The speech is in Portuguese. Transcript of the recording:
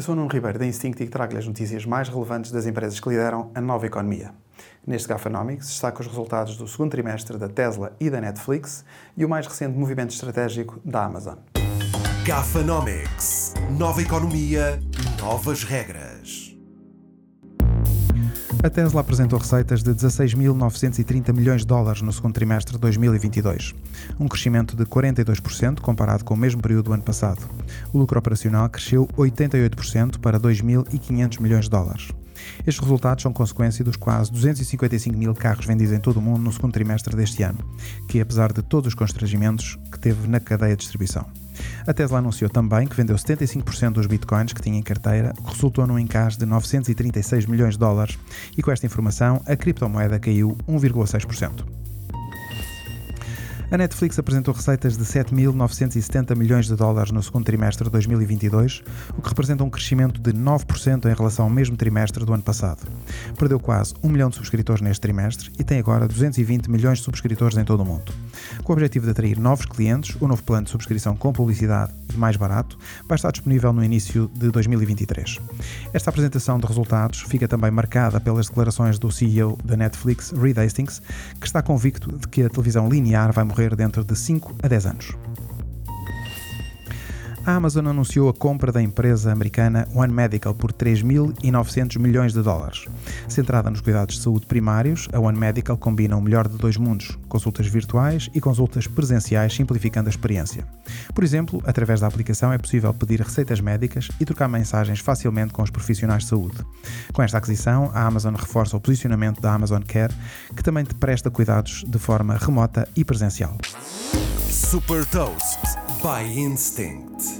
Eu sou o Nuno Ribeiro da Instinct e trago-lhe as notícias mais relevantes das empresas que lideram a nova economia. Neste Gafanomics destaco os resultados do segundo trimestre da Tesla e da Netflix e o mais recente movimento estratégico da Amazon. Gafanomics. Nova economia, novas regras. A Tesla apresentou receitas de 16.930 milhões de dólares no segundo trimestre de 2022, um crescimento de 42% comparado com o mesmo período do ano passado. O lucro operacional cresceu 88% para 2.500 milhões de dólares. Estes resultados são consequência dos quase 255 mil carros vendidos em todo o mundo no segundo trimestre deste ano, que apesar de todos os constrangimentos que teve na cadeia de distribuição. A Tesla anunciou também que vendeu 75% dos bitcoins que tinha em carteira, o que resultou num encaixe de 936 milhões de dólares, e com esta informação a criptomoeda caiu 1,6%. A Netflix apresentou receitas de 7.970 milhões de dólares no segundo trimestre de 2022, o que representa um crescimento de 9% em relação ao mesmo trimestre do ano passado. Perdeu quase 1 milhão de subscritores neste trimestre e tem agora 220 milhões de subscritores em todo o mundo. Com o objetivo de atrair novos clientes, o novo plano de subscrição com publicidade e mais barato vai estar disponível no início de 2023. Esta apresentação de resultados fica também marcada pelas declarações do CEO da Netflix, Reed Hastings, que está convicto de que a televisão linear vai morrer dentro de 5 a 10 anos a Amazon anunciou a compra da empresa americana One Medical por 3.900 milhões de dólares. Centrada nos cuidados de saúde primários, a One Medical combina o melhor de dois mundos, consultas virtuais e consultas presenciais, simplificando a experiência. Por exemplo, através da aplicação é possível pedir receitas médicas e trocar mensagens facilmente com os profissionais de saúde. Com esta aquisição, a Amazon reforça o posicionamento da Amazon Care, que também te presta cuidados de forma remota e presencial. Super Toast by Instinct.